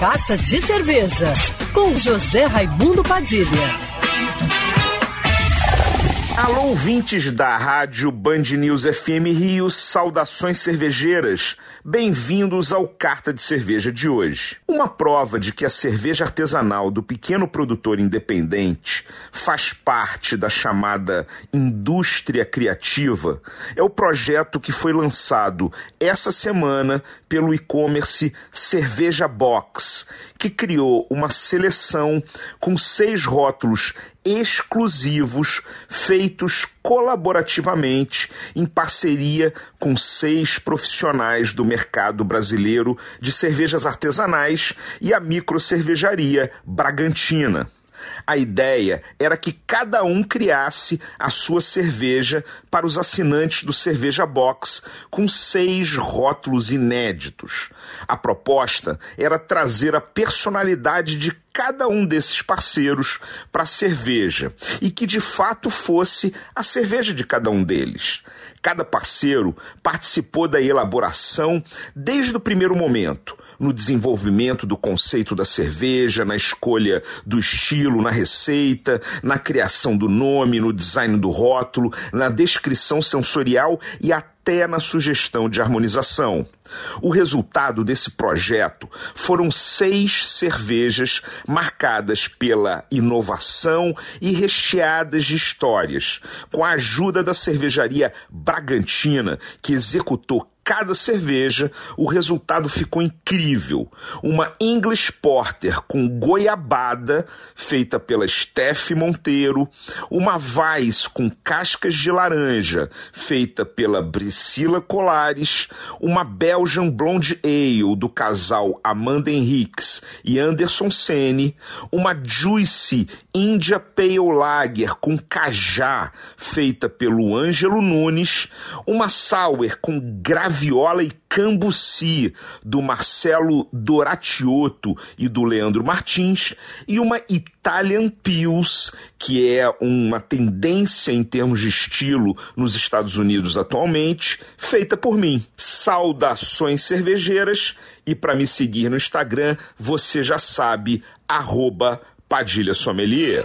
Carta de Cerveja, com José Raimundo Padilha. Alô, ouvintes da rádio Band News FM Rio, saudações cervejeiras. Bem-vindos ao Carta de Cerveja de hoje. Uma prova de que a cerveja artesanal do pequeno produtor independente faz parte da chamada indústria criativa é o projeto que foi lançado essa semana pelo e-commerce Cerveja Box, que criou uma seleção com seis rótulos exclusivos feitos colaborativamente em parceria com seis profissionais do mercado brasileiro de cervejas artesanais e a microcervejaria Bragantina. A ideia era que cada um criasse a sua cerveja para os assinantes do Cerveja Box, com seis rótulos inéditos. A proposta era trazer a personalidade de cada um desses parceiros para a cerveja e que de fato fosse a cerveja de cada um deles. Cada parceiro participou da elaboração desde o primeiro momento, no desenvolvimento do conceito da cerveja, na escolha do estilo, na receita, na criação do nome, no design do rótulo, na descrição sensorial e até na sugestão de harmonização. O resultado desse projeto foram seis cervejas marcadas pela inovação e recheadas de histórias, com a ajuda da cervejaria Bragantina, que executou cada cerveja, o resultado ficou incrível. Uma English Porter com goiabada, feita pela Steph Monteiro, uma Weiss com cascas de laranja, feita pela Priscila Colares, uma Belgian Blonde Ale do casal Amanda Henriques e Anderson Sene, uma Juicy India Pale Lager com cajá, feita pelo Ângelo Nunes, uma Sour com graviola e cambuci, do Marcelo Doratiotto e do Leandro Martins, e uma Italian Pils, que é uma tendência em termos de estilo nos Estados Unidos atualmente, feita por mim. Saudações cervejeiras e para me seguir no Instagram, você já sabe, arroba Padilha Sommelier.